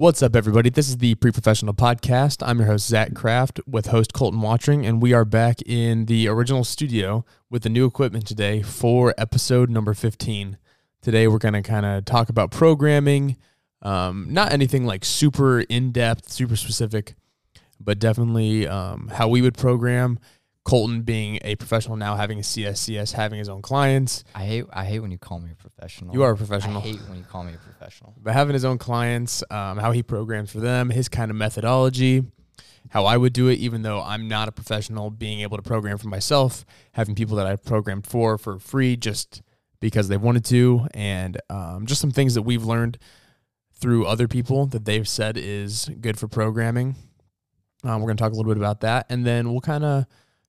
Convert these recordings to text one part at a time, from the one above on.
What's up, everybody? This is the Pre Professional Podcast. I'm your host, Zach Kraft, with host Colton Watching, and we are back in the original studio with the new equipment today for episode number 15. Today, we're going to kind of talk about programming, um, not anything like super in depth, super specific, but definitely um, how we would program. Colton being a professional now, having a CSCS, having his own clients, I hate I hate when you call me a professional. You are a professional. I hate when you call me a professional. but having his own clients, um, how he programs for them, his kind of methodology, how I would do it, even though I'm not a professional, being able to program for myself, having people that I've programmed for for free just because they wanted to, and um, just some things that we've learned through other people that they've said is good for programming. Um, we're going to talk a little bit about that, and then we'll kind of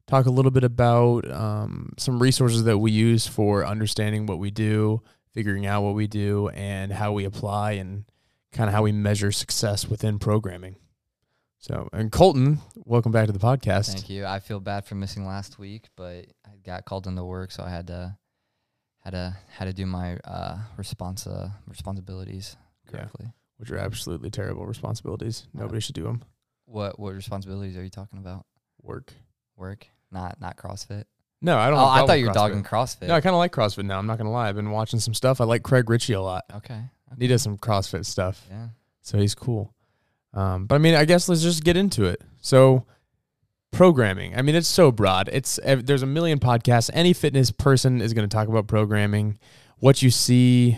talk a little bit about um, some resources that we use for understanding what we do, figuring out what we do, and how we apply and kind of how we measure success within programming. So, and Colton, welcome back to the podcast. Thank you. I feel bad for missing last week, but I got called into work, so I had to had to had to do my uh, responsa responsibilities Yeah. correctly. Which are absolutely terrible responsibilities. Nobody should do them. What what responsibilities are you talking about? Work. Work, not not CrossFit. No, I don't. Oh, I thought you were CrossFit. dogging CrossFit. No, I kind of like CrossFit now. I'm not gonna lie. I've been watching some stuff. I like Craig Richey a lot. okay. okay. He does some CrossFit stuff. Yeah. So he's cool. Um, but I mean, I guess let's just get into it. So, programming. I mean, it's so broad. It's there's a million podcasts. Any fitness person is going to talk about programming. What you see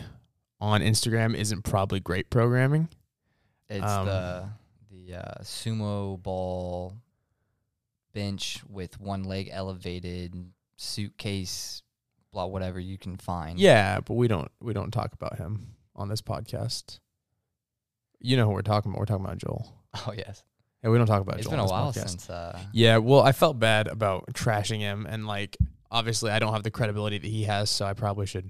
on Instagram isn't probably great programming. It's Um, the the uh, sumo ball bench with one leg elevated, suitcase, blah whatever you can find. Yeah, but we don't we don't talk about him on this podcast. You know who we're talking about? We're talking about Joel. Oh yes. Yeah, we don't talk about It's Joel. been a while podcast. since. Uh, Yeah, well, I felt bad about trashing him, and like obviously, I don't have the credibility that he has, so I probably should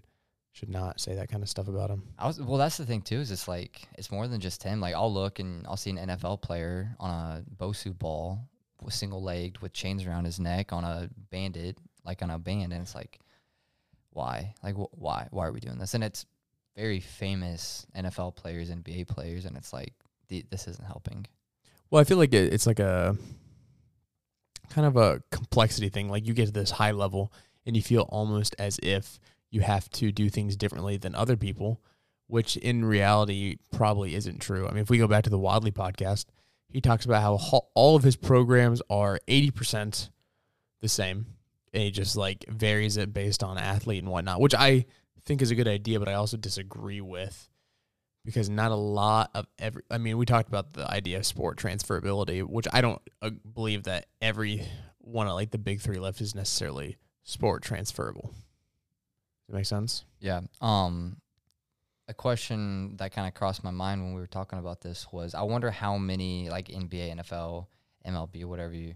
should not say that kind of stuff about him. I was well. That's the thing too. Is it's like it's more than just him. Like I'll look and I'll see an NFL player on a Bosu ball, single legged with chains around his neck on a bandit, like on a band, and it's like, why? Like wh- why? Why are we doing this? And it's very famous NFL players, NBA players, and it's like th- this isn't helping. Well, I feel like it, it's like a kind of a complexity thing. Like you get to this high level, and you feel almost as if you have to do things differently than other people, which in reality probably isn't true. I mean, if we go back to the Wadley podcast, he talks about how all of his programs are 80% the same. And he just like varies it based on athlete and whatnot, which I think is a good idea, but I also disagree with because not a lot of every, I mean, we talked about the idea of sport transferability, which I don't uh, believe that every one of like the big three left is necessarily sport transferable. Does that make sense? Yeah. Um, a question that kind of crossed my mind when we were talking about this was, I wonder how many like NBA, NFL, MLB, whatever you,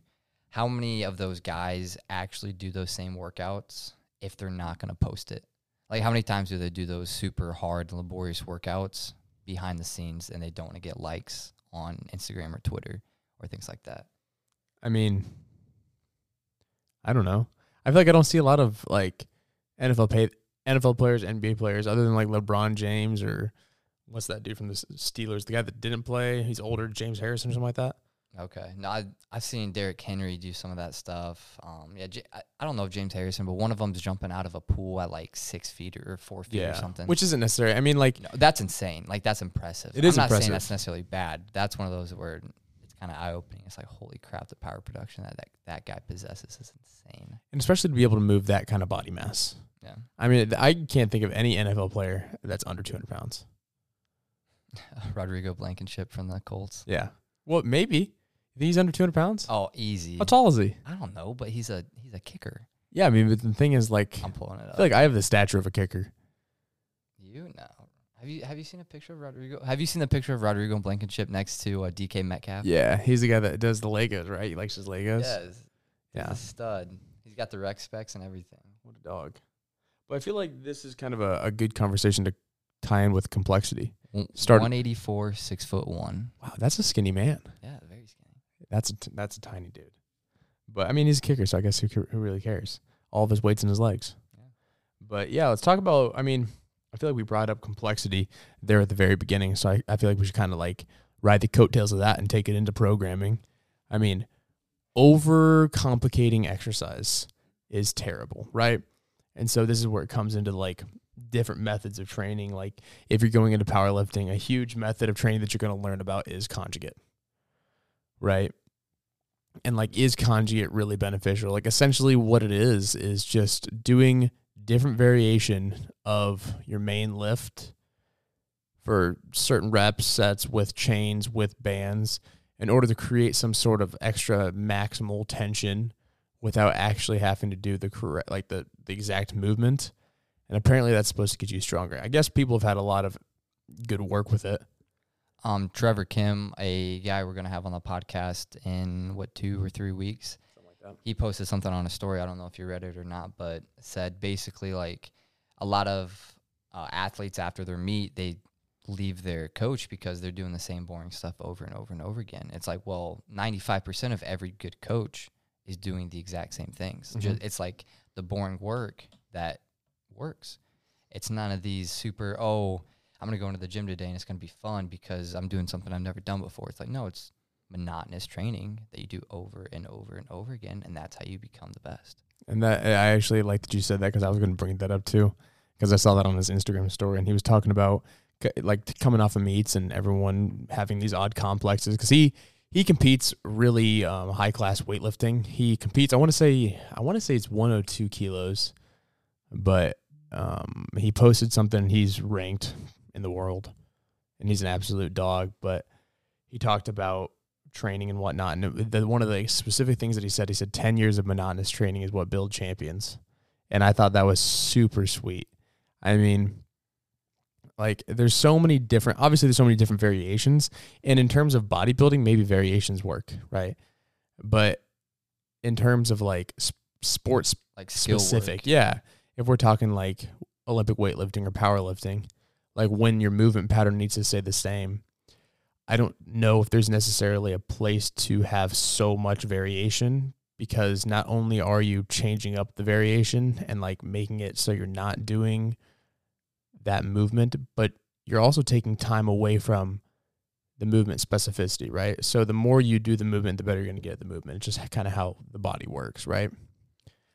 how many of those guys actually do those same workouts if they're not going to post it? Like, how many times do they do those super hard, laborious workouts behind the scenes and they don't want to get likes on Instagram or Twitter or things like that? I mean, I don't know. I feel like I don't see a lot of like NFL pay NFL players, NBA players, other than like LeBron James or what's that dude from the Steelers, the guy that didn't play. He's older, James Harrison or something like that. Okay. No, I I've seen Derrick Henry do some of that stuff. Um, yeah, J- I, I don't know if James Harrison, but one of them's jumping out of a pool at like six feet or four feet or something. which isn't necessary. I mean, like no, that's insane. Like that's impressive. It is I'm not impressive. saying that's necessarily bad. That's one of those where it's kind of eye opening. It's like holy crap, the power production that, that that guy possesses is insane. and especially to be able to move that kind of body mass. Yeah. I mean, I can't think of any NFL player that's under 200 pounds. Rodrigo Blankenship from the Colts. Yeah. Well, maybe. He's under 200 pounds? Oh, easy. How tall is he? I don't know, but he's a he's a kicker. Yeah, I mean, but the thing is, like, I'm pulling it I feel like I have the stature of a kicker. You know. Have you have you seen a picture of Rodrigo? Have you seen the picture of Rodrigo Blankenship next to uh, DK Metcalf? Yeah, he's the guy that does the Legos, right? He likes his Legos. Yes. Yeah. He's a stud. He's got the rec specs and everything. What a dog. But I feel like this is kind of a, a good conversation to tie in with complexity. Mm, Start- 184, six foot one. Wow, that's a skinny man. Yeah, very skinny. That's a t- that's a tiny dude. But I mean, he's a kicker, so I guess who, who really cares? All of his weight's in his legs. Yeah. But yeah, let's talk about. I mean, I feel like we brought up complexity there at the very beginning, so I, I feel like we should kind of like ride the coattails of that and take it into programming. I mean, over complicating exercise is terrible, right? And so this is where it comes into like different methods of training. Like if you're going into powerlifting, a huge method of training that you're going to learn about is conjugate, right? And like, is conjugate really beneficial? Like, essentially, what it is is just doing different variation of your main lift for certain reps, sets with chains, with bands, in order to create some sort of extra maximal tension without actually having to do the correct, like the, the exact movement. And apparently, that's supposed to get you stronger. I guess people have had a lot of good work with it. Um, Trevor Kim, a guy we're gonna have on the podcast in what two or three weeks. He posted something on a story. I don't know if you read it or not, but said basically like a lot of uh, athletes after their meet they leave their coach because they're doing the same boring stuff over and over and over again. It's like, well, 95% of every good coach is doing the exact same things. Mhm. Ju- it's like the boring work that works. It's none of these super, oh, I'm going to go into the gym today and it's going to be fun because I'm doing something I've never done before. It's like, no, it's monotonous training that you do over and over and over again. And that's how you become the best. And that I actually like that you said that because I was going to bring that up too, because I saw that on his Instagram story, and he was talking about like coming off of meets and everyone having these odd complexes because he he competes really um, high class weightlifting. He competes. I want to say I want to say it's 102 kilos, but um, he posted something. He's ranked in the world, and he's an absolute dog. But he talked about training and whatnot. And the, one of the specific things that he said, he said 10 years of monotonous training is what build champions. And I thought that was super sweet. I mean, like there's so many different, obviously there's so many different variations. And in terms of bodybuilding, maybe variations work, right? But in terms of like sports Like specific. work. Yeah. If we're talking like Olympic weightlifting or powerlifting, like when your movement pattern needs to stay the same, I don't know if there's necessarily a place to have so much variation because not only are you changing up the variation and like making it so you're not doing that movement, but you're also taking time away from the movement specificity, right? So the more you do the movement, the better you're going to get at the movement. It's just kind of how the body works, right?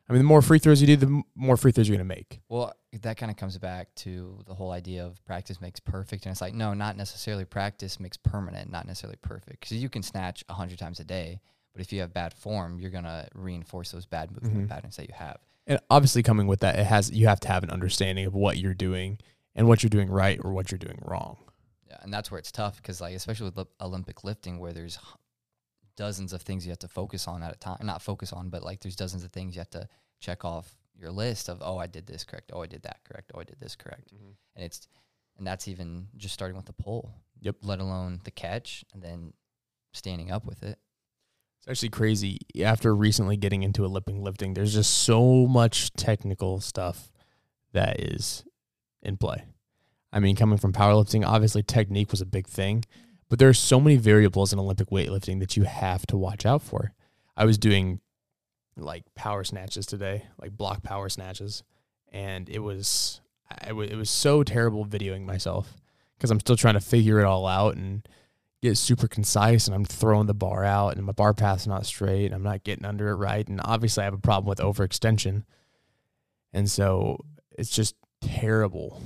I mean, the more free throws you do, the more free throws you're going to make. Well, that kind of comes back to the whole idea of practice makes perfect. And it's like, no, not necessarily practice makes permanent, not necessarily perfect. Because you can snatch 100 times a day, but if you have bad form, you're going to reinforce those bad movement Mhm. patterns that you have. And obviously, coming with that, it has you have to have an understanding of what you're doing and what you're doing right or what you're doing wrong. Yeah, and that's where it's tough because, like, especially with Olympic lifting, where there's dozens of things you have to focus on at a time. Not focus on, but like there's dozens of things you have to check off your list of. Oh, I did this correct. Oh, I did that correct. Oh, I did this correct. Mm-hmm. And it's and that's even just starting with the pull. Yep. Let alone the catch and then standing up with it. It's actually crazy. After recently getting into Olympic lifting, there's just so much technical stuff that is in play. I mean, coming from powerlifting, obviously technique was a big thing, but there are so many variables in Olympic weightlifting that you have to watch out for. I was doing like power snatches today, like block power snatches, and it was it was so terrible videoing myself because I'm still trying to figure it all out and get super concise and I'm throwing the bar out and my bar path's not straight and I'm not getting under it right. And obviously I have a problem with overextension. And so it's just terrible.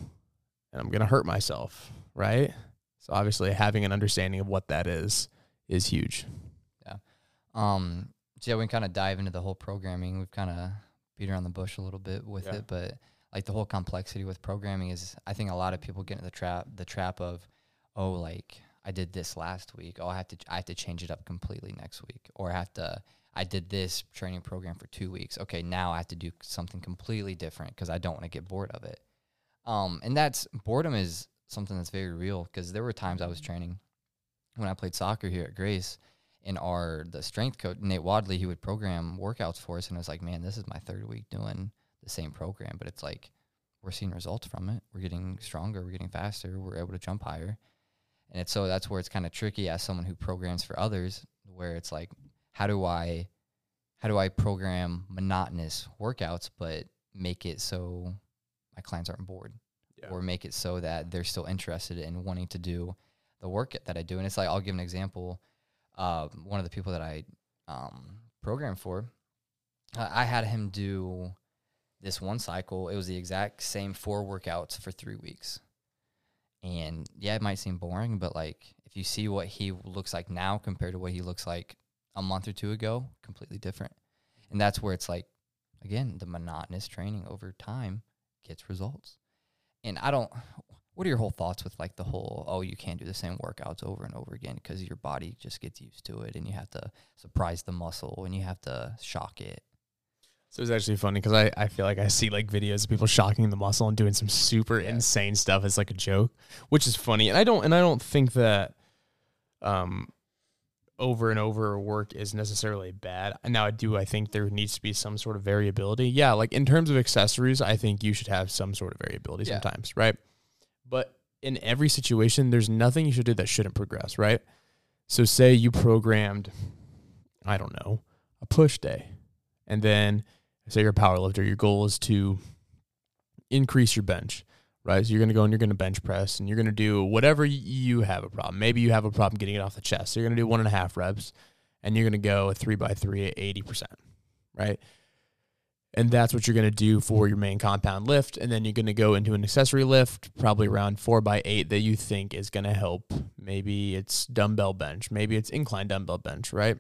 And I'm gonna hurt myself, right? So obviously having an understanding of what that is is huge. Yeah. Um, so yeah, we can kind of dive into the whole programming. We've kind of beat around the bush a little bit with Yeah. it, but like the whole complexity with programming is, I think a lot of people get into the trap, the trap of, oh, like I did this last week. Oh, I have to, I have to change it up completely next week, or I have to, I did this training program for two weeks. Okay, now I have to do something completely different because I don't want to get bored of it. Um, and that's boredom is something that's very real because there were times I was training when I played soccer here at Grace in our the strength coach Nate Wadley, he would program workouts for us, and I was like, man, this is my third week doing the same program, but it's like we're seeing results from it. We're getting stronger, we're getting faster, we're able to jump higher, and it's so that's where it's kind of tricky as someone who programs for others, where it's like, how do I, how do I program monotonous workouts, but make it so my clients aren't bored, Yeah. or make it so that they're still interested in wanting to do the work that I do. And it's like I'll give an example. Uh, one of the people that I um, programmed for, I I had him do this one cycle. It was the exact same four workouts for three weeks. And yeah, it might seem boring, but like if you see what he looks like now compared to what he looks like a month or two ago, completely different. And that's where it's like, again, the monotonous training over time gets results. And I don't, what are your whole thoughts with like the whole, oh, you can't do the same workouts over and over again because your body just gets used to it and you have to surprise the muscle and you have to shock it? So it's actually funny because I, I feel like I see like videos of people shocking the muscle and doing some super Yeah. insane stuff as like a joke, which is funny. And I don't and I don't think that um over and over work is necessarily bad. Now I do I think there needs to be some sort of variability. Yeah, like in terms of accessories, I think you should have some sort of variability Yeah. sometimes, right? But in every situation, there's nothing you should do that shouldn't progress, right? So say you programmed, I don't know, a push day. And then say you're a power lifter, your goal is to increase your bench, right? So you're going to go and you're going to bench press and you're going to do whatever you have a problem. Maybe you have a problem getting it off the chest. So you're going to do one and a half reps and you're going to go a three by three at 80%, right? And that's what you're going to do for your main compound lift. And then you're going to go into an accessory lift, probably around four by eight, that you think is going to help. Maybe it's dumbbell bench, maybe it's incline dumbbell bench, right?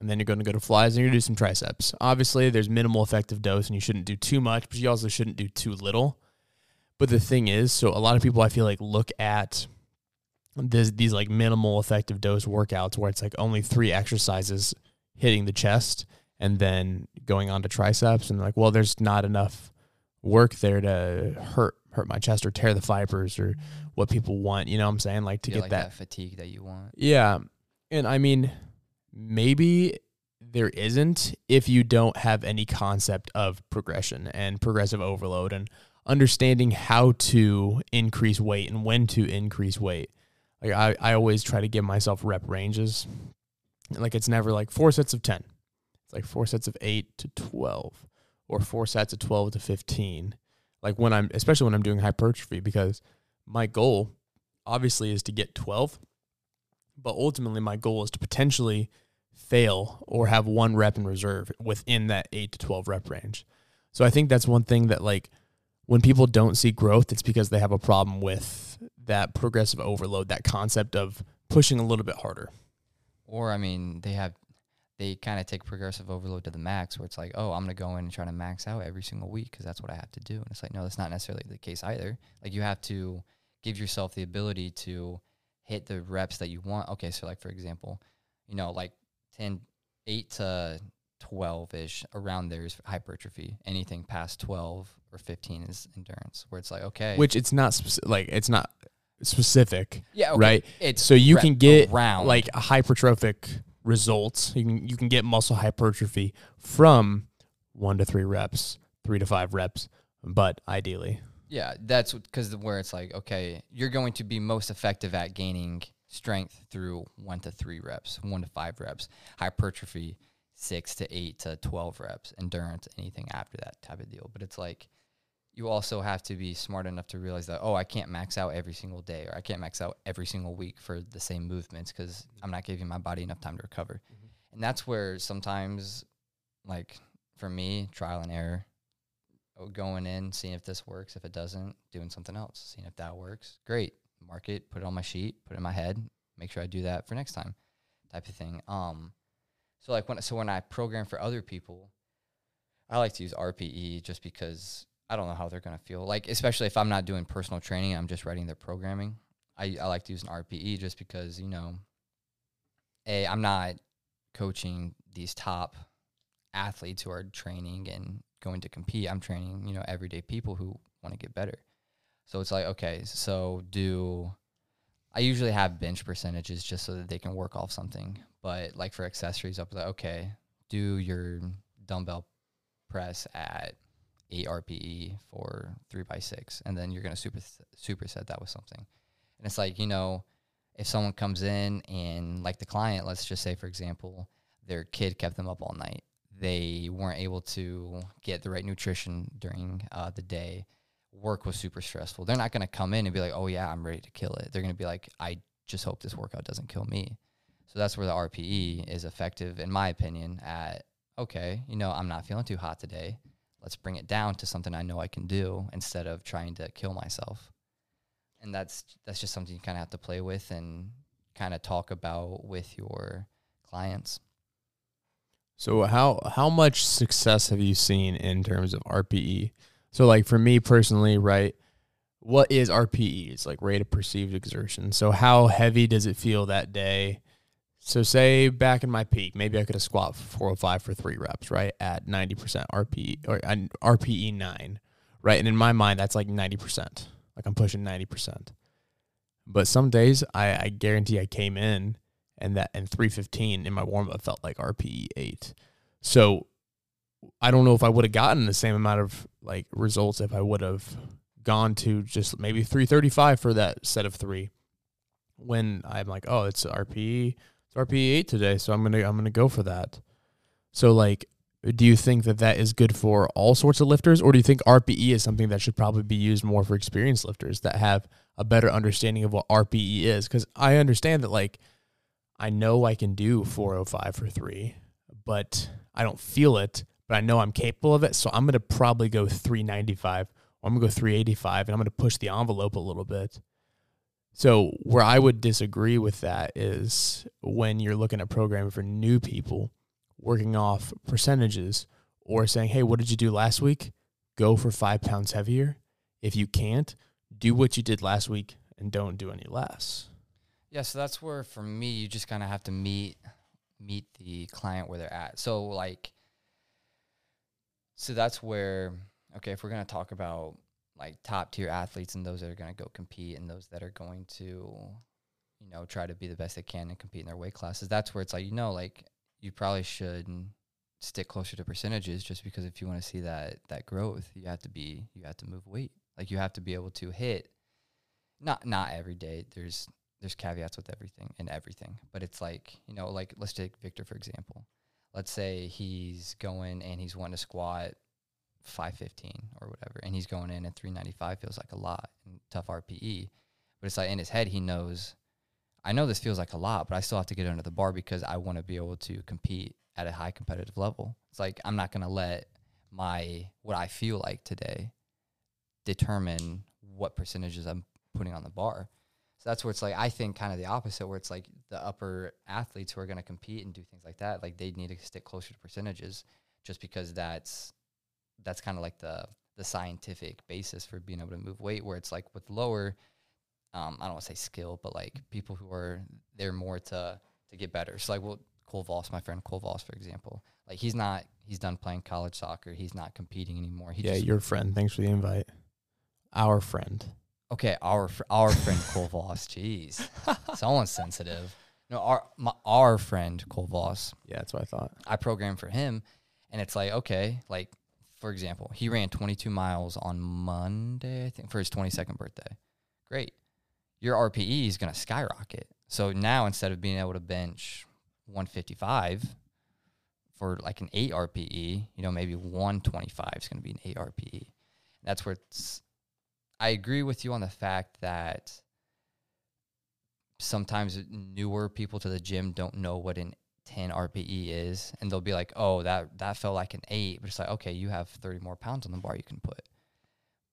And then you're going to go to flies and you're going to do some triceps. Obviously, there's minimal effective dose and you shouldn't do too much, but you also shouldn't do too little. But the thing is, so a lot of people I feel like look at this, these like minimal effective dose workouts where it's like only three exercises hitting the chest and then going on to triceps and like, well, there's not enough work there to hurt hurt my chest or tear the fibers or mm-hmm. what people want. You know what I'm saying? Like to Yeah, get like that fatigue that you want. yeah. And I mean, maybe there isn't if you don't have any concept of progression and progressive overload and understanding how to increase weight and when to increase weight. Like I, I always try to give myself rep ranges. Like it's never like four sets of 10. It's like four sets of 8 to 12 or four sets of 12 to 15. Like when I'm especially when I'm doing hypertrophy because my goal obviously is to get 12 but ultimately my goal is to potentially fail or have one rep in reserve within that 8 to 12 rep range. So I think that's one thing that like when people don't see growth it's because they have a problem with that progressive overload, that concept of pushing a little bit harder. Or I mean, they have they kind of take progressive overload to the max, where it's like, oh, I'm gonna go in and try to max out every single week because that's what I have to do. And it's like, no, that's not necessarily the case either. Like you have to give yourself the ability to hit the reps that you want. Okay, so like for example, you know, like 10, 8 to 12 ish around there is hypertrophy. Anything past 12 or 15 is endurance, where it's like, okay, Which it's not speci- like it's not specific, yeah, okay, right? It's So you can get around like a hypertrophic results. You can you can get muscle hypertrophy from 1 to 3 reps, 3 to 5 reps, but ideally Yeah, that's because where it's like, okay, you're going to be most effective at gaining strength through one to three reps, one to five reps, hypertrophy, six to eight to 12 reps, endurance, anything after that type of deal. But it's like, you also have to be smart enough to realize that, oh, I can't max out every single day or I can't max out every single week for the same movements because I'm not giving my body enough time to recover. And that's where sometimes, like for me, trial and error, oh, going in, seeing if this works. If it doesn't, doing something else, seeing if that works. Great. Mark it, put it on my sheet, put it in my head, make sure I do that for next time, type of thing. Um, so like when so when I program for other people, I like to use RPE just because I don't know how they're gonna feel. Like especially if I'm not doing personal training, I'm just writing their programming. I, I like to use an RPE just because you know, a I'm not coaching these top athletes who are training and going to compete. I'm training, you know, everyday people who want to get better. So it's like, okay, so do I usually have bench percentages just so that they can work off something. But like for accessories, I'll be like, okay, do your dumbbell press at eight RPE for three by six, and then you're gonna super superset that with something. And it's like, you know, if someone comes in and like the client, let's just say for example, their kid kept them up all night. They weren't able to get the right nutrition during uh, the day. Work was super stressful. They're not to come in and be like, "Oh yeah, I'm ready to kill it." They're to be like, "I just hope this workout doesn't kill me. So that's where the RPE is effective, in my opinion. At okay, you know, I'm not feeling too hot today. Let's bring it down to something I know I can do instead of trying to kill myself. And that's that's just something you kind of have to play with and kind of talk about with your clients. So uh, how how much success have you seen in terms of RPE? So like for me personally, right? What is RPE? It's like rate of perceived exertion. So how heavy does it feel that day? So say back in my peak, maybe I could have squat 405 for three reps, right? At 90% RPE or uh, RPE nine, right? And in my mind, that's like 90%. Like I'm pushing 90%. But some days I, I guarantee I came in and that and 315 in my warm up felt like RPE 8. So I don't know if I would have gotten the same amount of like results if I would have gone to just maybe 335 for that set of 3 when I'm like, "Oh, it's RPE, it's RPE 8 today, so I'm going to I'm going to go for that." So like do you think that that is good for all sorts of lifters or do you think RPE is something that should probably be used more for experienced lifters that have a better understanding of what RPE is cuz I understand that like I know I can do 405 for 3 but I don't feel it but I know I'm capable of it so I'm going to probably go 395 or I'm going to go 385 and I'm going to push the envelope a little bit so where I would disagree with that is when you're looking at programming for new people working off percentages or saying, hey, what did you do last week? Go for five pounds heavier. If you can't, do what you did last week and don't do any less. Yeah, so that's where for me you just kind of have to meet meet the client where they're at. So like so that's where okay, if we're going to talk about like top tier athletes and those that are going to go compete and those that are going to you know try to be the best they can and compete in their weight classes, that's where it's like you know like you probably should stick closer to percentages just because if you want to see that that growth, you have to be you have to move weight. Like you have to be able to hit not not every day. There's there's caveats with everything and everything. But it's like, you know, like let's take Victor for example. Let's say he's going and he's wanting to squat 515 or whatever and he's going in at 395 feels like a lot and tough RPE. But it's like in his head he knows I know this feels like a lot, but I still have to get under the bar because I want to be able to compete at a high competitive level. It's like I'm not going to let my what I feel like today determine what percentages I'm putting on the bar. So that's where it's like I think kind of the opposite, where it's like the upper athletes who are going to compete and do things like that, like they need to stick closer to percentages, just because that's that's kind of like the the scientific basis for being able to move weight. Where it's like with lower, um, I don't want to say skill, but like people who are there more to to get better. So like, well, Cole Voss, my friend Cole Voss, for example, like he's not he's done playing college soccer. He's not competing anymore. He yeah, your friend. Thanks for the invite. Our friend. okay. Our fr- our friend Cole Voss. Jeez, someone's sensitive. No, our my, our friend Cole Voss. Yeah, that's what I thought. I programmed for him, and it's like okay, like for example, he ran 22 miles on Monday, I think, for his 22nd birthday. Great your RPE is going to skyrocket. So now instead of being able to bench 155 for like an 8 RPE, you know, maybe 125 is going to be an 8 RPE. That's where it's I agree with you on the fact that sometimes newer people to the gym don't know what an 10 RPE is and they'll be like, "Oh, that that felt like an 8." But it's like, "Okay, you have 30 more pounds on the bar you can put."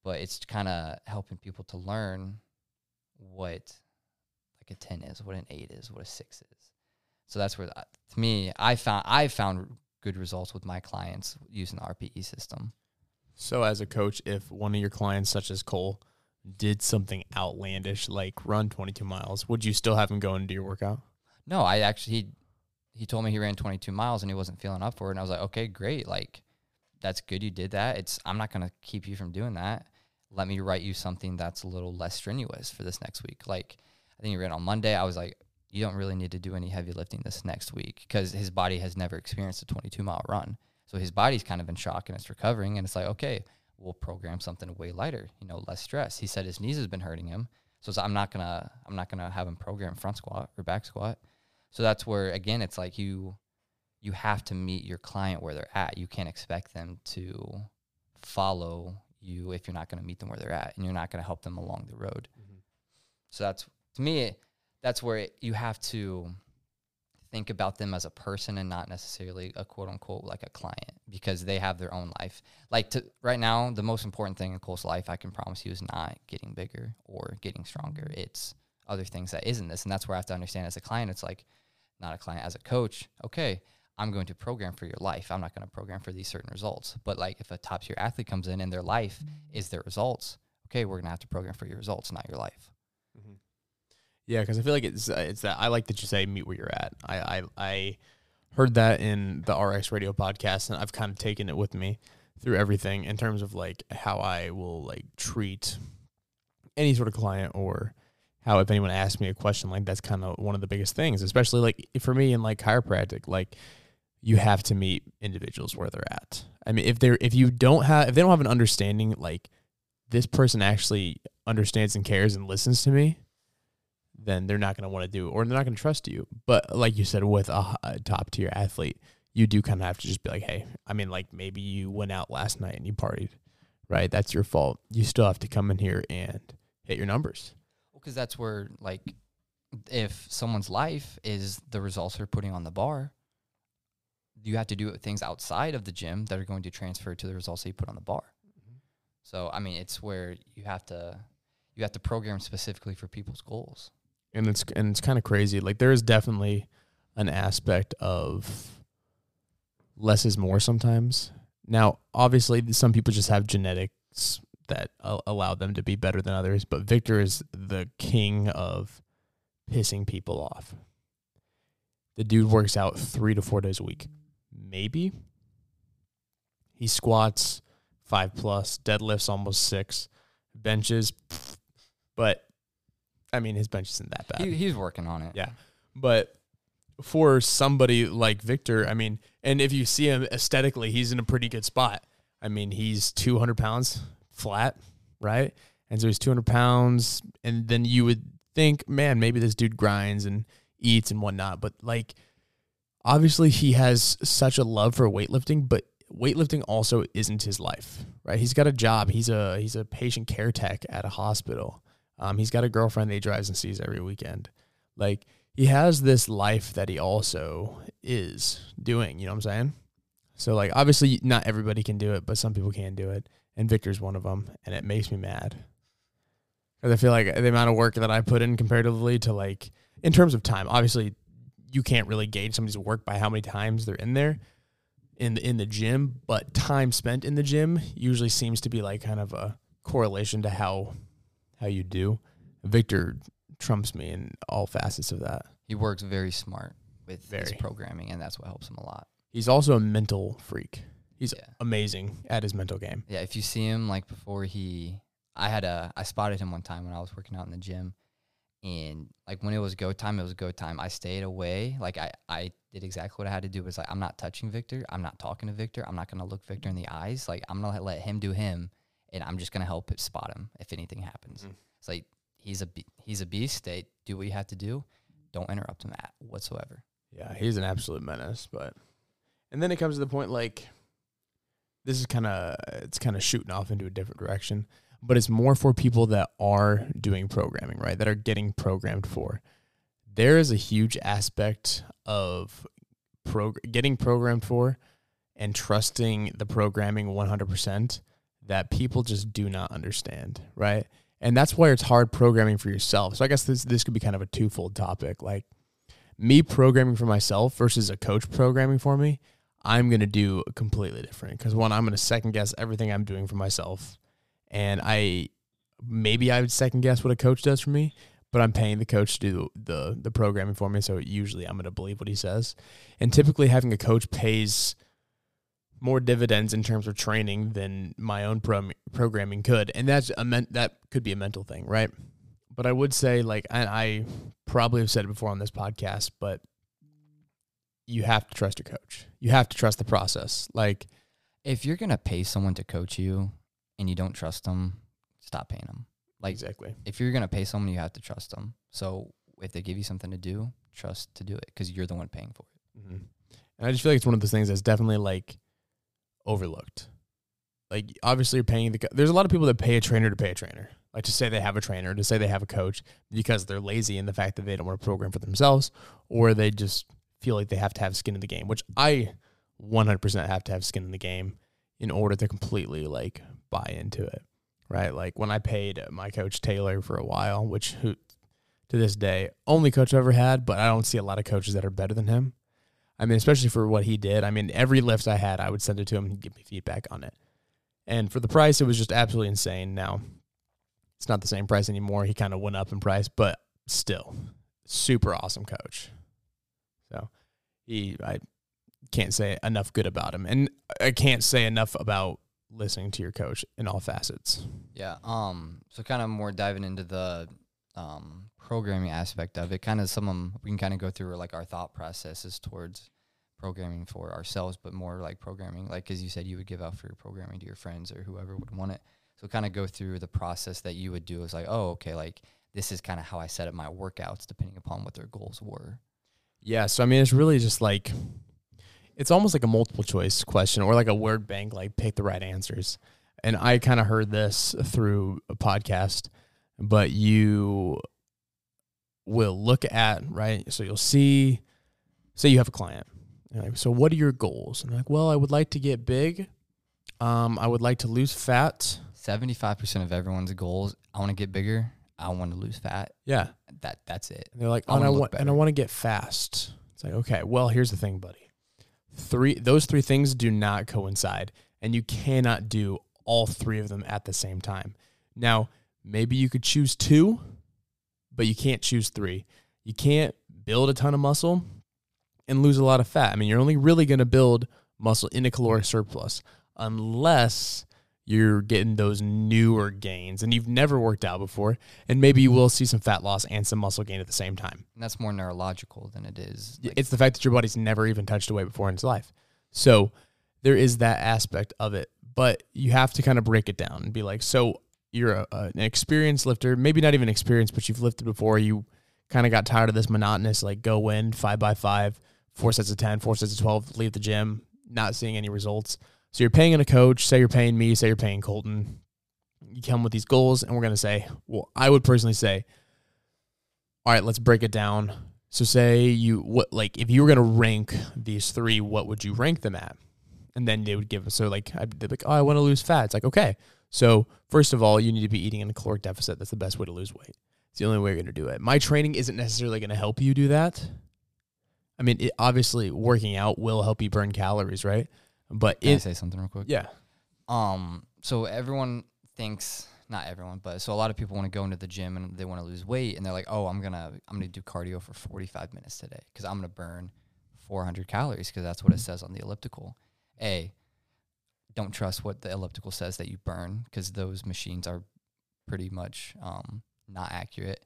But it's kind of helping people to learn what like a 10 is, what an 8 is, what a 6 is. So that's where that, to me I found I found good results with my clients using the RPE system. So as a coach, if one of your clients such as Cole did something outlandish like run 22 miles, would you still have him go into your workout? No, I actually he he told me he ran 22 miles and he wasn't feeling up for it and I was like, "Okay, great. Like that's good you did that. It's I'm not going to keep you from doing that let me write you something that's a little less strenuous for this next week. Like I think he ran on Monday. I was like, you don't really need to do any heavy lifting this next week because his body has never experienced a 22 mile run. So his body's kind of in shock and it's recovering. And it's like, okay, we'll program something way lighter, you know, less stress. He said his knees has been hurting him. So I'm not gonna I'm not gonna have him program front squat or back squat. So that's where again it's like you you have to meet your client where they're at. You can't expect them to follow you if you're not going to meet them where they're at and you're not going to help them along the road. Mm-hmm. So that's to me that's where it, you have to think about them as a person and not necessarily a quote unquote like a client because they have their own life. Like to right now, the most important thing in Cole's life, I can promise you, is not getting bigger or getting stronger. It's other things that isn't this, and that's where I have to understand as a client. It's like not a client as a coach. Okay, I'm going to program for your life. I'm not going to program for these certain results. But like if a top tier athlete comes in and their life is their results, okay, we're gonna have to program for your results, not your life. Mm-hmm. Yeah, because I feel like it's uh, it's that I like that you say meet where you're at. I, I I heard that in the RX Radio podcast, and I've kind of taken it with me through everything in terms of like how I will like treat any sort of client or how if anyone asks me a question like that's kind of one of the biggest things, especially like for me in like chiropractic, like you have to meet individuals where they're at. I mean, if they're if you don't have if they don't have an understanding like this person actually understands and cares and listens to me, then they're not going to want to do it or they're not going to trust you. But like you said, with a, a top tier athlete, you do kind of have to just be like, hey, I mean, like maybe you went out last night and you partied, right? That's your fault. You still have to come in here and hit your numbers. Because that's where like if someone's life is the results they're putting on the bar, you have to do things outside of the gym that are going to transfer to the results that you put on the bar. Mm-hmm. So I mean, it's where you have to you have to program specifically for people's goals. And it's and it's kind of crazy. Like there is definitely an aspect of less is more sometimes. Now, obviously, some people just have genetics that a- allow them to be better than others, but Victor is the king of pissing people off. The dude works out three to four days a week, maybe. He squats five plus, deadlifts almost six, benches, but I mean his bench isn't that bad. He, he's working on it. Yeah. But for somebody like Victor, I mean, and if you see him aesthetically, he's in a pretty good spot. I mean, he's 200 pounds flat, right? And so he's 200 pounds. And then you would think, man, maybe this dude grinds and eats and whatnot. But like, obviously, he has such a love for weightlifting, but weightlifting also isn't his life, right? He's got a job. He's a he's a patient care tech at a hospital. Um, he's got a girlfriend that he drives and sees every weekend. Like he has this life that he also is doing. You know what I'm saying? So like obviously not everybody can do it, but some people can do it, and Victor's one of them, and it makes me mad because I feel like the amount of work that I put in comparatively to like in terms of time. Obviously, you can't really gauge somebody's work by how many times they're in there in the, in the gym, but time spent in the gym usually seems to be like kind of a correlation to how how you do. Victor trumps me in all facets of that. He works very smart with his Very. programming, and that's what helps him a lot. He's also a mental freak. He's Yeah. amazing at his mental game. Yeah, if you see him like before he, I had a, I spotted him one time when I was working out in the gym, and like when it was go time, it was go time. I stayed away. Like I, I did exactly what I had to do. Was like I'm not touching Victor. I'm not talking to Victor. I'm not gonna look Victor in the eyes. Like I'm gonna let him do him, and I'm just gonna help spot him if anything happens. Mm. It's like he's a he's a beast. They do what you have to do. Don't interrupt him at whatsoever. Yeah, he's an absolute menace. But and then it comes to the point like this is kind of it's kind of shooting off into a different direction, but it's more for people that are doing programming, right? That are getting programmed for. There is a huge aspect of prog- getting programmed for and trusting the programming 100% that people just do not understand, right? And that's why it's hard programming for yourself. So I guess this this could be kind of a twofold topic. Like me programming for myself versus a coach programming for me, I'm going to do completely different because one, I'm going to second guess everything I'm doing for myself. And I maybe I would second guess what a coach does for me, but I'm paying the coach to do the, the programming for me. So usually I'm going to believe what he says. And typically having a coach pays more dividends in terms of training than my own pro- programming could. And that's a men- that could be a mental thing, right? But I would say, like, I probably have said it before on this podcast, but you have to trust your coach. You have to trust the process. Like, If you're gonna pay someone to coach you and you don't trust them, stop paying them. Like exactly. if you're gonna pay someone, you have to trust them. So if they give you something to do, trust to do it because you're the one paying for it. hmm And I just feel like it's one of those things that's definitely like overlooked. like obviously you're paying the. co- There's a lot of people that pay a trainer to pay a trainer, like to say they have a trainer, to say they have a coach, because they're lazy in the fact that they don't want to program for themselves, or they just feel like they have to have skin in the game. Which I 100% have to have skin in the game in order to completely like buy into it, right? Like when I paid my coach Taylor for a while, which who to this day only coach I've ever had, but I don't see a lot of coaches that are better than him. I mean, especially for what he did. I mean, every lift I had, I would send it to him and give me feedback on it. And for the price, it was just absolutely insane. Now, it's not the same price anymore. He kind of went up in price, but still, super awesome coach. He, I can't say enough good about him, and I can't say enough about listening to your coach in all facets. Yeah. Um. So kind of more diving into the um programming aspect of it. Kind of some of 'em we can kind of go through like our thought processes towards programming for ourselves, but more like programming, like as you said, you would give out for your programming to your friends or whoever would want it. So kind of go through the process that you would do. is like, oh, okay, like this is kind of how I set up my workouts, depending upon what their goals were. Yeah, so I mean, it's really just like it's almost like a multiple choice question or like a word bank, like pick the right answers. And I kind of heard this through a podcast, but you will look at right. So you'll see, say you have a client. Like, so what are your goals? And like, well, I would like to get big. Um, I would like to lose fat. Seventy-five percent of everyone's goals. I want to get bigger. I want to lose fat. Yeah, That that's it. And they're like, I oh, and I want and I want to get fast. It's like, okay, well, here's the thing, buddy. Three those three things do not coincide, and you cannot do all three of them at the same time. Now, maybe you could choose two, but you can't choose three. You can't build a ton of muscle and lose a lot of fat. I mean, you're only really going to build muscle in a caloric surplus unless you're getting those newer gains and you've never worked out before and maybe you will see some fat loss and some muscle gain at the same time. And that's more neurological than it is. like- it's the fact that your body's never even touched a weight before in its life. So there is that aspect of it, but you have to kind of break it down and be like, so you're a, a- an experienced lifter, maybe not even experienced, but you've lifted before. You kind of got tired of this monotonous, like go in five by five, four sets of 10, four sets of 12, leave the gym, not seeing any results. So you're paying in a coach, say you're paying me, say you're paying Colton. You come with these goals, and we're going to say, well, I would personally say, all right, let's break it down. So say you what like if you were gonna rank these three, what would you rank them at? And then they would give so like I'd be like, oh, I want to lose fat. It's like okay. So first of all, you need to be eating in a caloric deficit. That's the best way to lose weight. It's the only way you're gonna do it. My training isn't necessarily gonna help you do that. I mean, it, obviously, working out will help you burn calories, right? But Can I it, say something real quick? yeah, Um, so everyone thinks not everyone, but so a lot of people want to go into the gym and they want to lose weight and they're like, "Oh, I'm to I'm to do cardio for 45 minutes today cuz I'm to burn 400 calories because that's what it says on the elliptical." A don't trust what the elliptical says that you burn cuz those machines are pretty much um not accurate.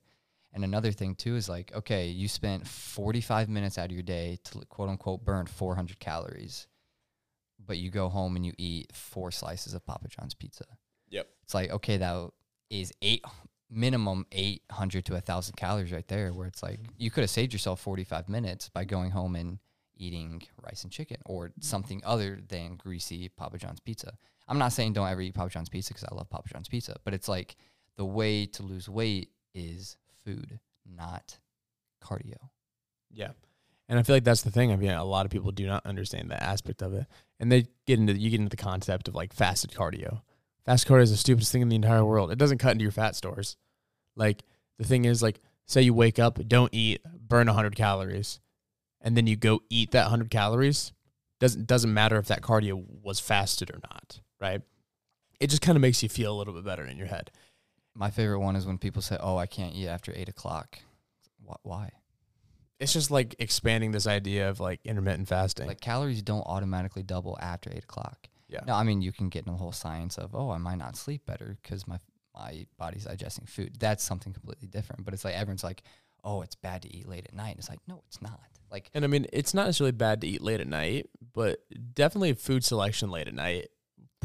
And another thing too is like, okay, you spent 45 minutes out of your day to quote unquote burn 400 calories, but you go home and you eat four slices of Papa John's pizza. Yep. It's like, okay, that is eight minimum 800 to 1000 calories right there where it's like you could have saved yourself 45 minutes by going home and eating rice and chicken or something other than greasy Papa John's pizza. I'm not saying don't ever eat Papa John's pizza because I love Papa John's pizza, but it's like the way to lose weight is food, not cardio. Yeah. And I feel like that's the thing. I mean, a lot of people do not understand that aspect of it. And they get into you get into the concept of like fasted cardio. Fast cardio is the stupidest thing in the entire world. It doesn't cut into your fat stores. Like the thing is like say you wake up, don't eat, burn 100 calories, and then you go eat that 100 calories. Doesn't doesn't matter if that cardio was fasted or not, right? It just kind of makes you feel a little bit better in your head. My favorite one is when people say, "Oh, I can't eat after eight o'clock." Why? It's just like expanding this idea of like intermittent fasting. Like calories don't automatically double after eight o'clock. yeah. No, I mean you can get in the whole science of, oh, I might not sleep better because my my body's digesting food. That's something completely different. But it's like everyone's like, oh, it's bad to eat late at night. And it's like, no, it's not. Like And I mean, it's not necessarily bad to eat late at night, but definitely food selection late at night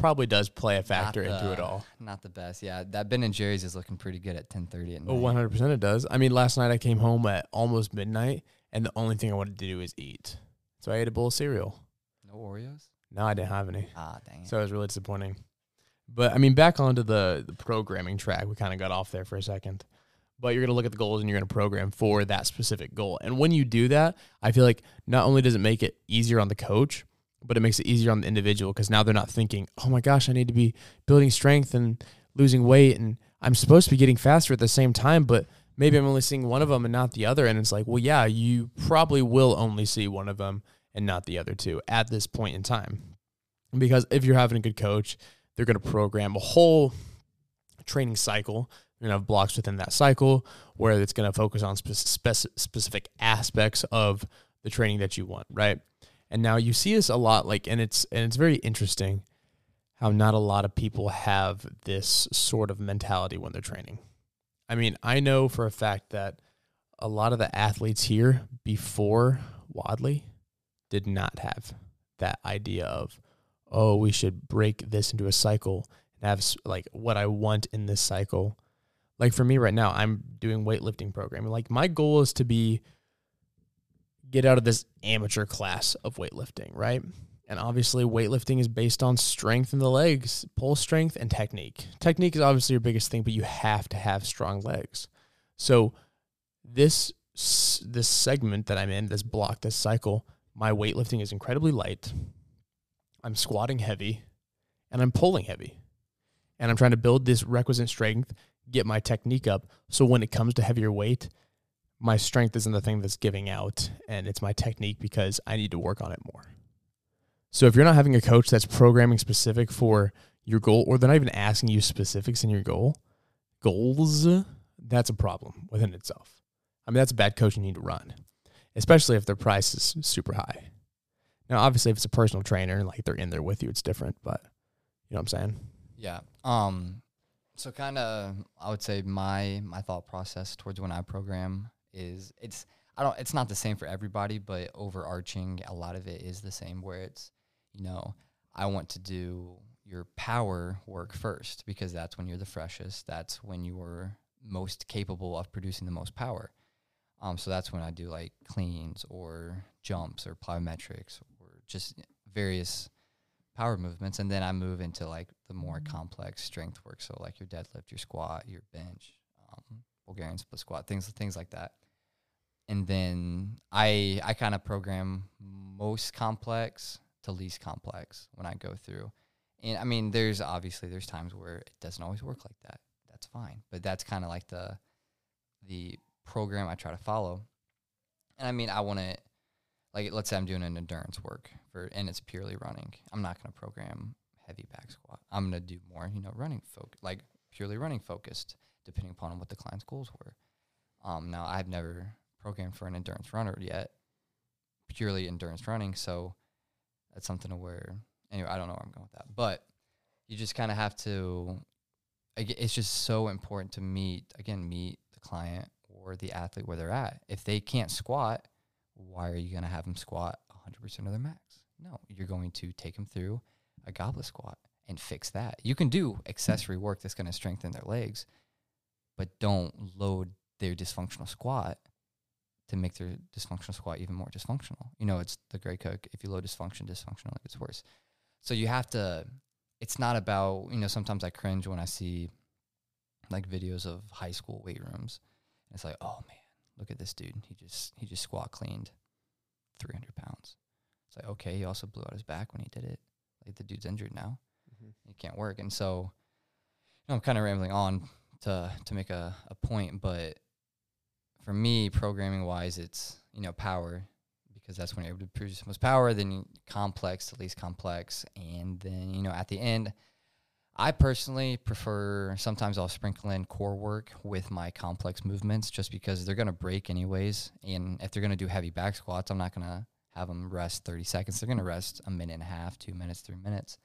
probably does play a factor not into it all. Not the best. Yeah, that Ben and Jerry's is looking pretty good at ten thirty at night. Oh, 100% it does. I mean, last night I came home at almost midnight, and the only thing I wanted to do is eat. So I ate a bowl of cereal. No Oreos. No, I didn't have any. Ah, dang. it. So it was really disappointing. But I mean, back onto the, the programming track, we kind of got off there for a second. But you're going to look at the goals and you're going to program for that specific goal. And when you do that, I feel like not only does it make it easier on the coach, but it makes it easier on the individual because now they're not thinking, oh my gosh, I need to be building strength and losing weight. And I'm supposed to be getting faster at the same time, but maybe I'm only seeing one of them and not the other. And it's like, well, yeah, you probably will only see one of them and not the other two at this point in time. Because if you're having a good coach, they're going to program a whole training cycle. You're going to have blocks within that cycle where it's going to focus on spec- specific aspects of the training that you want, right? And now you see this a lot, like, and it's and it's very interesting how not a lot of people have this sort of mentality when they're training. I mean, I know for a fact that a lot of the athletes here before Wadley did not have that idea of, oh, we should break this into a cycle and have like what I want in this cycle. Like for me right now, I'm doing weightlifting programming. Like my goal is to be get out of this amateur class of weightlifting, right? And obviously, weightlifting is based on strength in the legs, pull strength, and technique. Technique is obviously your biggest thing, but you have to have strong legs. So, this this segment that I'm in, this block, this cycle, my weightlifting is incredibly light. I'm squatting heavy, and I'm pulling heavy, and I'm trying to build this requisite strength, get my technique up. So when it comes to heavier weight, my strength isn't the thing that's giving out, and it's my technique because I need to work on it more. So if you're not having a coach that's programming specific for your goal, or they're not even asking you specifics in your goal, goals, that's a problem within itself. I mean, that's a bad coach you need to run, especially if their price is super high. Now, obviously, if it's a personal trainer, and like they're in there with you, it's different. But you know what I'm saying? Yeah. Um. So kind of, I would say my my thought process towards when I program is it's I don't it's not the same for everybody, but overarching, a lot of it is the same. Where it's you know, I want to do your power work first because that's when you're the freshest. That's when you are most capable of producing the most power. Um, so that's when I do like cleans or jumps or plyometrics or just various power movements. And then I move into like the more complex strength work. So like your deadlift, your squat, your bench, um, Bulgarian split squat, things things like that. And then I I kind of program most complex to least complex when I go through. And I mean, there's obviously there's times where it doesn't always work like that. That's fine, but that's kind of like the the program I try to follow. And I mean, I want to like let's say I'm doing an endurance work for and it's purely running. I'm not going to program heavy back squat. I'm going to do more, you know, running folk like purely running focused depending upon what the client's goals were. Um, now I've never programmed for an endurance runner yet, purely endurance running, so that's something to where anyway i don't know where i'm going with that but you just kind of have to it's just so important to meet again meet the client or the athlete where they're at. If they can't squat why are you going to have them squat 100% of their max? No you're going to take them through a goblet squat and fix that. You can do accessory work that's going to strengthen their legs but don't load their dysfunctional squat to make their dysfunctional squat even more dysfunctional. You know, it's the Gray Cook. If you load dysfunction, dysfunctional, it gets worse. So you have to. It's not about you know. Sometimes I cringe when I see like videos of high school weight rooms. And It's like, oh man, look at this dude. He just he just squat cleaned, three hundred pounds. It's like okay, he also blew out his back when he did it. Like the dude's injured now. Mm-hmm. He can't work, and so you know, I'm kind of rambling on to to make a, a point, but for me, programming wise, it's you know power because that's when you're able to produce the most power. Then complex to least complex, and then you know at the end, I personally prefer. Sometimes I'll sprinkle in core work with my complex movements, just because they're gonna break anyways. And if they're gonna do heavy back squats, I'm not gonna have them rest 30 seconds. They're gonna rest a minute and a half, two minutes, three minutes.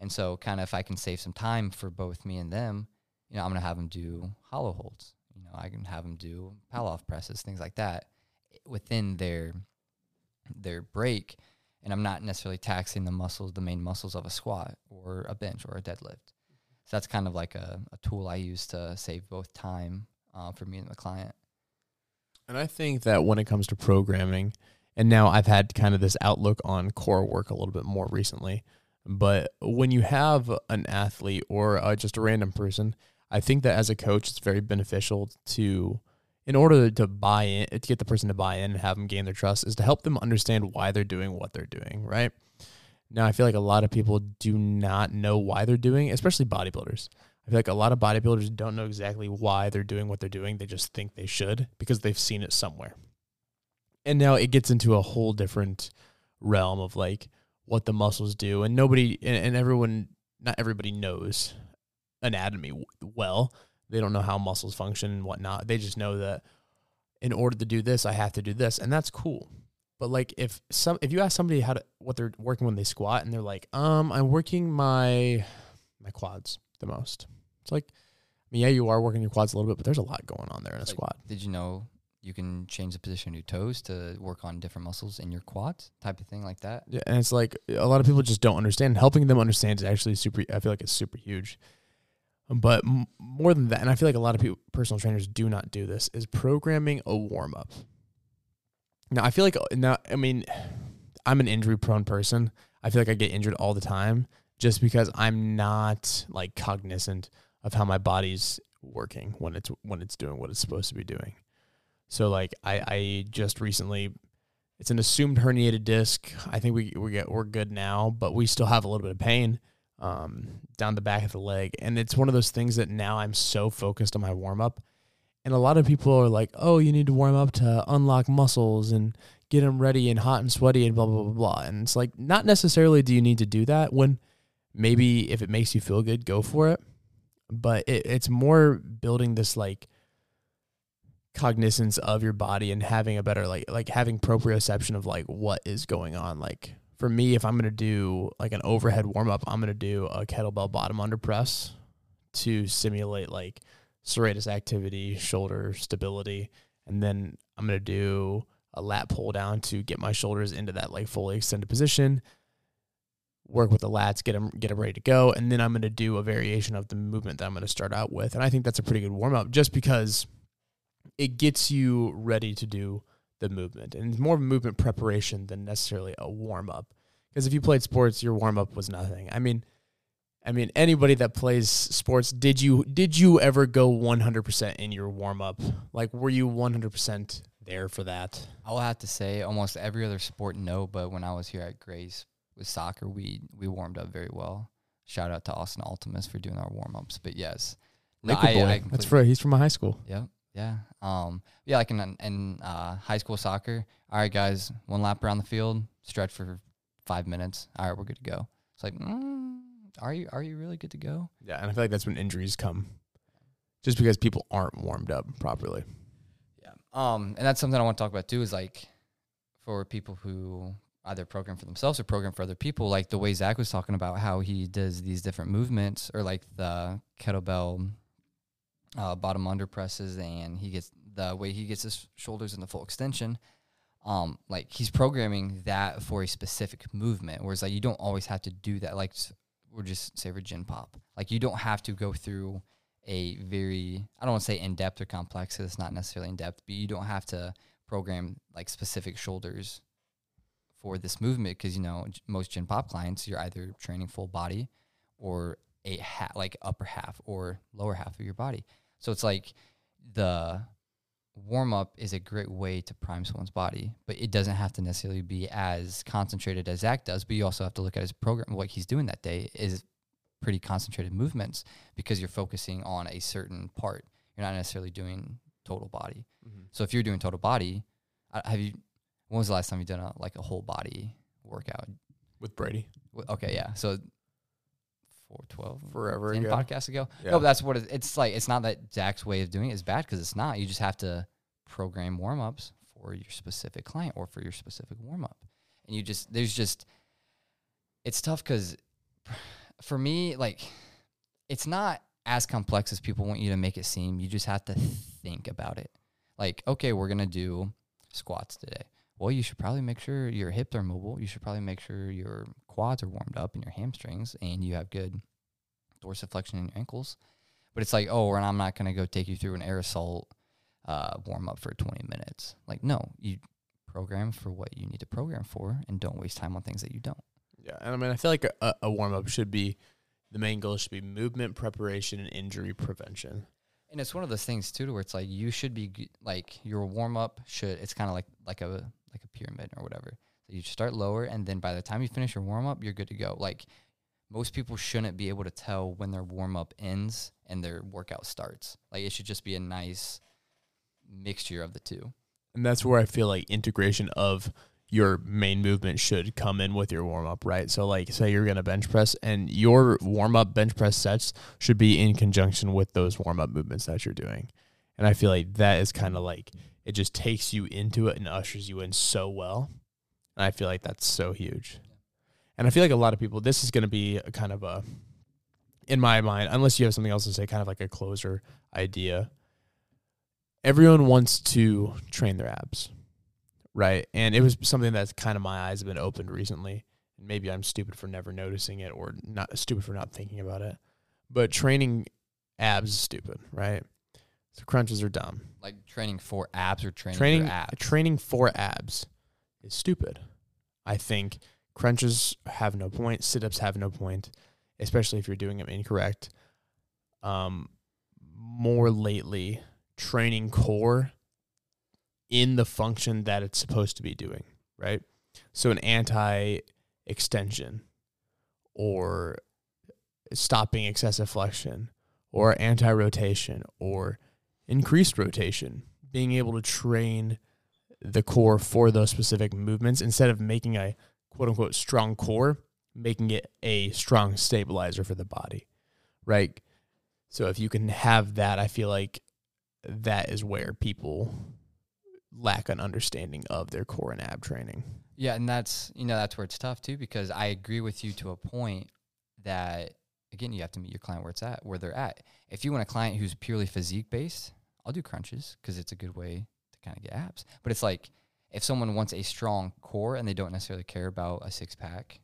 And so, kind of, if I can save some time for both me and them, you know, I'm gonna have them do hollow holds you know, I can have them do Pallof presses, things like that, within their their break, and I'm not necessarily taxing the muscles, the main muscles of a squat or a bench or a deadlift. So that's kind of like a, a tool I use to save both time uh, for me and the client. And I think that when it comes to programming, and now I've had kind of this outlook on core work a little bit more recently. But when you have an athlete or uh, just a random person, I think that as a coach, it's very beneficial to, in order to buy in, to get the person to buy in and have them gain their trust, is to help them understand why they're doing what they're doing, right? Now, I feel like a lot of people do not know why they're doing, especially bodybuilders. I feel like a lot of bodybuilders don't know exactly why they're doing what they're doing. They just think they should because they've seen it somewhere. And now it gets into a whole different realm of like what the muscles do. And nobody, and, and everyone, not everybody knows anatomy well. They don't know how muscles function and whatnot. They just know that in order to do this, I have to do this. And that's cool. But like if some if you ask somebody how to what they're working when they squat and they're like, um, I'm working my my quads the most. It's like, I mean, yeah, you are working your quads a little bit, but there's a lot going on there in a Like, squat. Did you know you can change the position of your toes to work on different muscles in your quads, type of thing like that? Yeah, and it's like a lot of people just don't understand. Helping them understand is actually super. I feel like it's super huge. But m- more than that, and I feel like a lot of people, personal trainers do not do this, is programming a warm up. Now I feel like uh, now I mean, I'm an injury prone person. I feel like I get injured all the time just because I'm not like cognizant of how my body's working when it's when it's doing what it's supposed to be doing. So like I I just recently it's an assumed herniated disc. I think we we get we're good now, but we still have a little bit of pain um, down the back of the leg, and it's one of those things that now I'm so focused on my warm up, and a lot of people are like, "Oh, you need to warm up to unlock muscles and get them ready and hot and sweaty and blah blah blah blah." And it's like not necessarily do you need to do that when maybe if it makes you feel good, go for it, but it, it's more building this like cognizance of your body and having a better like like having proprioception of like what is going on like for me if i'm going to do like an overhead warm up i'm going to do a kettlebell bottom under press to simulate like serratus activity shoulder stability and then i'm going to do a lat pull down to get my shoulders into that like fully extended position work with the lats get them get them ready to go and then i'm going to do a variation of the movement that i'm going to start out with and i think that's a pretty good warm up just because it gets you ready to do the movement and it's more movement preparation than necessarily a warm up because if you played sports your warm up was nothing i mean i mean anybody that plays sports did you did you ever go 100% in your warm up like were you 100% there for that I will have to say almost every other sport, no. But when I was here at Grace with soccer, we we warmed up very well. Shout out to Austin Ultimus for doing our warm ups. But yes, no, I- boy. I that's completely- for he's from my high school Yeah, yeah, um, yeah. Like in in uh, high school soccer. All right, guys, one lap around the field, stretch for five minutes. All right, we're good to go. It's like, mm, are you are you really good to go? yeah and i feel like that's when injuries come just because people aren't warmed up properly Yeah. Um, and that's something I want to talk about too. Is like for people who either program for themselves or program for other people, like the way Zach was talking about how he does these different movements, or like the kettlebell uh, bottom under presses, and he gets the way he gets his shoulders in the full extension. Um, like he's programming that for a specific movement, whereas like you don't always have to do that. Like we're just say for gen pop, like you don't have to go through a very I don't want to say in depth or complex. 'cause it's not necessarily in depth, but you don't have to program like specific shoulders for this movement because you know most gen pop clients you're either training full body or a hat like upper half or lower half of your body. So it's like the warm up is a great way to prime someone's body, but it doesn't have to necessarily be as concentrated as Zach does. But you also have to look at his program, what he's doing that day is pretty concentrated movements because you're focusing on a certain part. You're not necessarily doing total body. So if you're doing total body, uh, have you? When was the last time you done a like a whole body workout? with brady Okay, yeah. So four, 12, forever 10 ago podcasts ago. Yeah. No, but that's what it, it's like. It's not that Zach's way of doing it is bad because it's not. You just have to program warm ups for your specific client or for your specific warm up. And you just, there's just, it's tough because for me, like, it's not as complex as people want you to make it seem. You just have to think about it. Like, okay, we're going to do squats today. Well, you should probably make sure your hips are mobile. You should probably make sure your quads are warmed up and your hamstrings and you have good dorsiflexion in your ankles. But it's like, oh, and I'm not going to go take you through an air assault uh, warm up for 20 minutes. Like, no, you program for what you need to program for and don't waste time on things that you don't. Yeah, and I mean, I feel like a, a warm up should be the main goal should be movement preparation and injury prevention. And it's one of those things too, to where it's like you should be like your warm up should. It's kind of like like a like a pyramid or whatever. So you start lower, and then by the time you finish your warm up, you're good to go. Like most people shouldn't be able to tell when their warm up ends and their workout starts. Like it should just be a nice mixture of the two. And that's where I feel like integration of your main movement should come in with your warm up, right? So, like, say you're going to bench press, and your warm up bench press sets should be in conjunction with those warm up movements that you're doing. And I feel like that is kind of like it just takes you into it and ushers you in so well. And I feel like that's so huge. And I feel like a lot of people, this is going to be a kind of a, in my mind, unless you have something else to say, kind of like a closer idea. Everyone wants to train their abs right? And it was something that's kind of my eyes have been opened recently. Maybe I'm stupid for never noticing it, or not stupid for not thinking about it. But training abs is stupid, right? So crunches are dumb. Like training for abs or training, Training abs. training for abs is stupid. I think crunches have no point. Sit ups have no point, especially if you're doing them incorrect. Um, more lately, training core in the function that it's supposed to be doing, right? So an anti extension or stopping excessive flexion or anti rotation or increased rotation, being able to train the core for those specific movements instead of making a quote unquote strong core, making it a strong stabilizer for the body, right? So if you can have that, I feel like that is where people lack an understanding of their core and ab training. Yeah, and that's you know that's where it's tough too because I agree with you to a point that again you have to meet your client where it's at where they're at. If you want a client who's purely physique based, I'll do crunches because it's a good way to kind of get abs. But it's like if someone wants a strong core and they don't necessarily care about a six pack,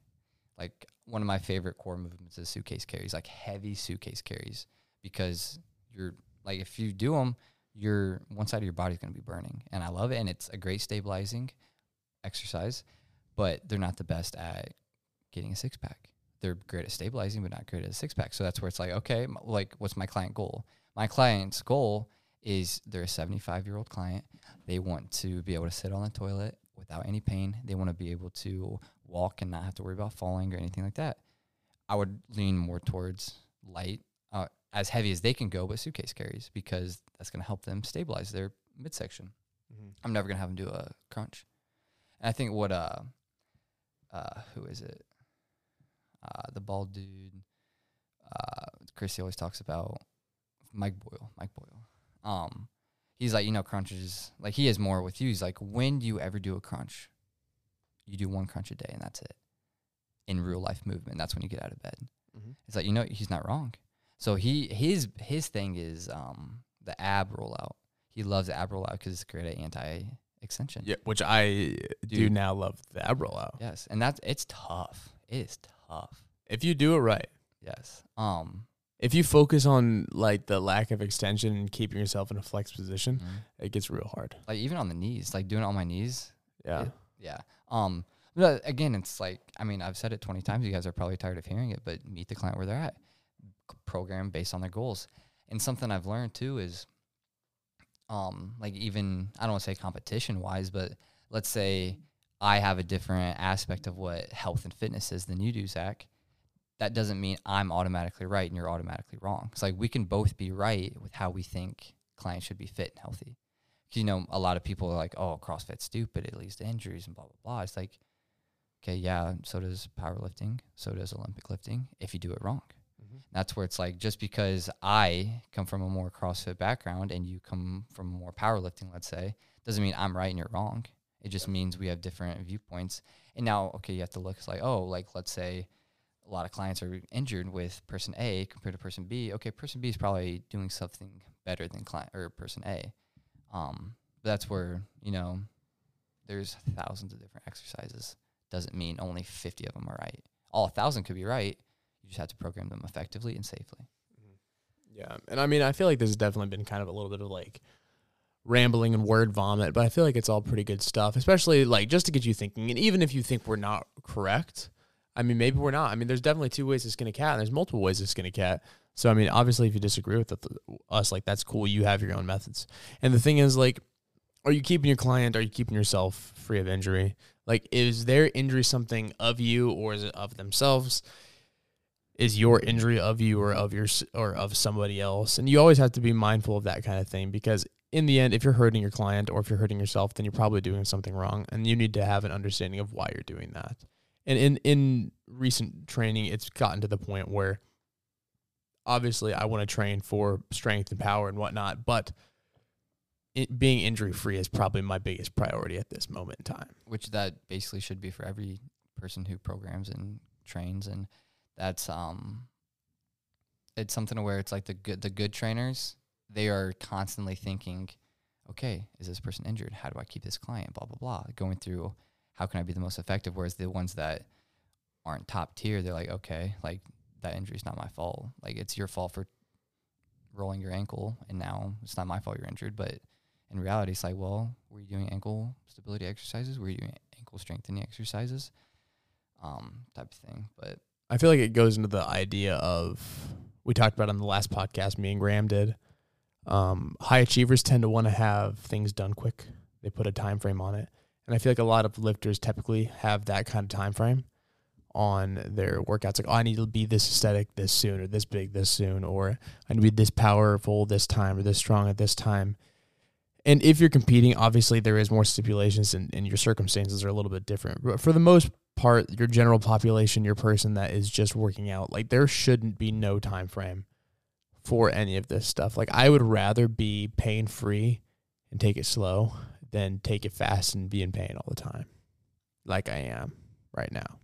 like one of my favorite core movements is suitcase carries, like heavy suitcase carries because you're like if you do them your one side of your body is going to be burning and i love it and it's a great stabilizing exercise but they're not the best at getting a six pack they're great at stabilizing but not great at six pack so that's where it's like okay m- like what's my client goal my client's goal is they're a 75 year old client they want to be able to sit on the toilet without any pain they want to be able to walk and not have to worry about falling or anything like that i would lean more towards light uh, as heavy as they can go, but suitcase carries because that's going to help them stabilize their midsection. I'm never going to have them do a crunch. And I think what uh uh who is it? Uh the bald dude uh Chrissy always talks about Mike Boyle, Mike Boyle. Um he's like, you know, crunches like he is more with you. He's like, when do you ever do a crunch? You do one crunch a day and that's it. In real life movement. That's when you get out of bed. Mm-hmm. It's like, you know, he's not wrong. So he his his thing is um the ab rollout. He loves the ab rollout because it's great at anti extension. Yeah, which I do now love the ab rollout. Yes, and that's it's tough. It is tough. If you do it right, Yes. Um. if you focus on like the lack of extension and keeping yourself in a flex position, mhm. it gets real hard. Like even on the knees, like doing it on my knees. Yeah. It- yeah. Um. But again, it's like I mean I've said it twenty times. You guys are probably tired of hearing it, but meet the client where they're at. Program based on their goals. And something I've learned too is, um, like even I don't want to say competition wise, but let's say I have a different aspect of what health and fitness is than you do, Zach. That doesn't mean I'm automatically right and you're automatically wrong. It's like we can both be right with how we think clients should be fit and healthy. 'Cause, you know, a lot of people are like, "Oh, CrossFit's stupid. It leads to injuries and blah blah blah." It's like, okay, yeah, so does powerlifting, so does Olympic lifting. If you do it wrong, mm-hmm. that's where it's like just because I come from a more CrossFit background and you come from more powerlifting, let's say, doesn't mean I'm right and you're wrong. It just means we have different viewpoints. And now, okay, you have to look. It's like, oh, like let's say a lot of clients are injured with person A compared to person B. Okay, person B is probably doing something better than client or person A. Um, but that's where you know there's thousands of different exercises. Doesn't mean only 50 of them are right. All a thousand could be right. You just have to program them effectively and safely. Yeah. And I mean, I feel like has definitely been kind of a little bit of like rambling and word vomit, but I feel like it's all pretty good stuff, especially like just to get you thinking. And even if you think we're not correct, I mean, maybe we're not. I mean, there's definitely two ways to skin a cat, and there's multiple ways to skin a cat. So, I mean, obviously, if you disagree with us, like that's cool. You have your own methods. And the thing is, like, are you keeping your client? Are you keeping yourself free of injury? Like, is their injury something of you, or is it of themselves? Is your injury of you, or of your, or of somebody else? And you always have to be mindful of that kind of thing because in the end, if you're hurting your client or if you're hurting yourself, then you're probably doing something wrong, and you need to have an understanding of why you're doing that. And in in recent training, it's gotten to the point where obviously I want to train for strength and power and whatnot, but it, being injury free is probably my biggest priority at this moment in time. Which that basically should be for every person who programs and trains, and that's um, it's something where it's like the good the good trainers they are constantly thinking, okay, is this person injured? How do I keep this client? Blah blah blah. Going through how can I be the most effective? Whereas the ones that aren't top tier, they're like, okay, like that injury is not my fault. Like it's your fault for rolling your ankle, and now it's not my fault you're injured. But in reality, it's like, well, were you doing ankle stability exercises? Were you doing ankle strengthening exercises? Um, type of thing. But I feel like it goes into the idea of we talked about on the last podcast. Me and Graham did. Um, high achievers tend to want to have things done quick. They put a time frame on it, and I feel like a lot of lifters typically have that kind of time frame on their workouts. Like, oh, I need to be this aesthetic this soon, or this big this soon, or I need to be this powerful this time, or this strong at this time. And if you're competing, obviously there is more stipulations, and, and your circumstances are a little bit different. But for the most part, your general population, your person that is just working out, like there shouldn't be no time frame for any of this stuff. Like I would rather be pain free and take it slow than take it fast and be in pain all the time, like I am right now.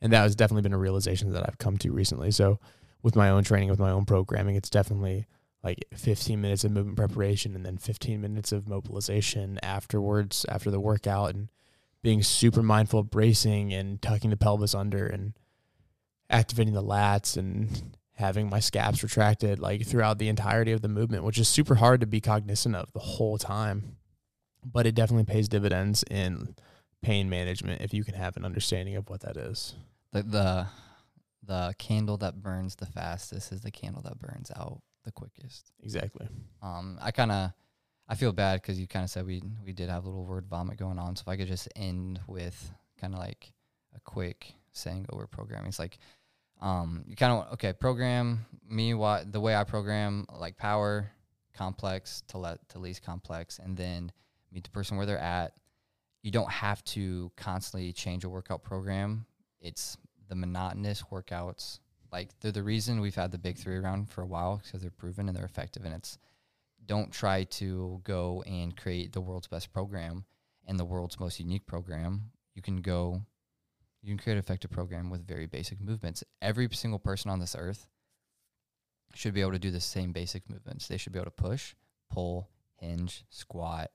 And that has definitely been a realization that I've come to recently. So with my own training, with my own programming, it's definitely like 15 minutes of movement preparation and then 15 minutes of mobilization afterwards after the workout and being super mindful of bracing and tucking the pelvis under and activating the lats and having my scaps retracted like throughout the entirety of the movement, which is super hard to be cognizant of the whole time. But it definitely pays dividends in pain management if you can have an understanding of what that is. The the the candle that burns the fastest is the candle that burns out the quickest. Exactly. Um, I kind of I feel bad because you kind of said we we did have a little word vomit going on. So if I could just end with kind of like a quick saying over programming, it's like um, you kind of okay program me what the way I program like power complex to let to least complex and then meet the person where they're at. You don't have to constantly change a workout program. It's the monotonous workouts. Like they're the reason we've had the big three around for a while because they're proven and they're effective. And it's don't try to go and create the world's best program and the world's most unique program. You can go you can create an effective program with very basic movements. Every single person on this earth should be able to do the same basic movements. They should be able to push, pull, hinge, squat.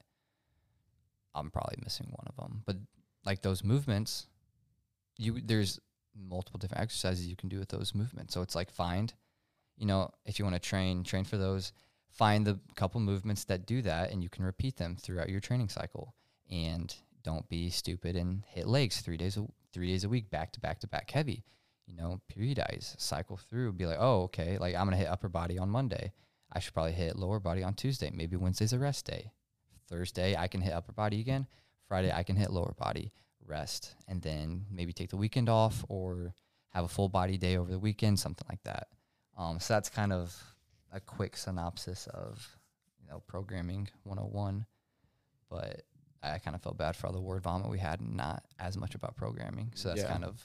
I'm probably missing one of them, but like those movements, you there's multiple different exercises you can do with those movements. So it's like find, you know, if you want to train, train for those. Find the couple movements that do that, and you can repeat them throughout your training cycle. And don't be stupid and hit legs three days a three days a week, back to back to back heavy. You know, periodize, cycle through, be like, oh, okay, like I'm gonna hit upper body on Monday. I should probably hit lower body on Tuesday. Maybe Wednesday's a rest day. Thursday I can hit upper body again. Friday I can hit lower body, rest, and then maybe take the weekend off or have a full body day over the weekend, something like that. Um, so that's kind of a quick synopsis of you know programming 101. But I kind of felt bad for all the word vomit we had and not as much about programming. So that's yeah. kind of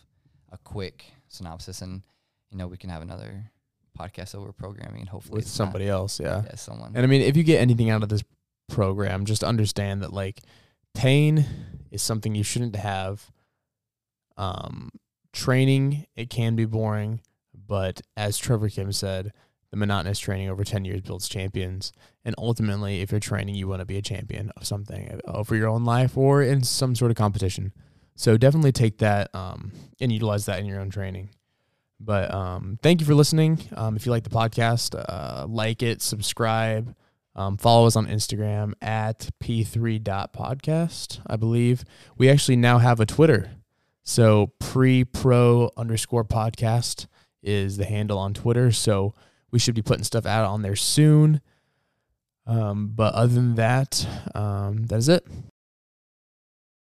a quick synopsis. And, you know, we can have another podcast over programming and hopefully with somebody not, else. Yeah. Yeah. Someone. And I mean, if you get anything out of this program, just understand that like pain is something you shouldn't have. Um, training, it can be boring, but as Trevor Kim said, the monotonous training over 10 years builds champions. And ultimately, if you're training, you want to be a champion of something uh, for your own life or in some sort of competition. So definitely take that um, and utilize that in your own training. But um, thank you for listening. Um, if you like the podcast, uh, like it, subscribe, um, follow us on Instagram at p3.podcast, I believe. We actually now have a Twitter. So pre pro underscore podcast is the handle on Twitter. So we should be putting stuff out on there soon. Um, but other than that, um, that is it.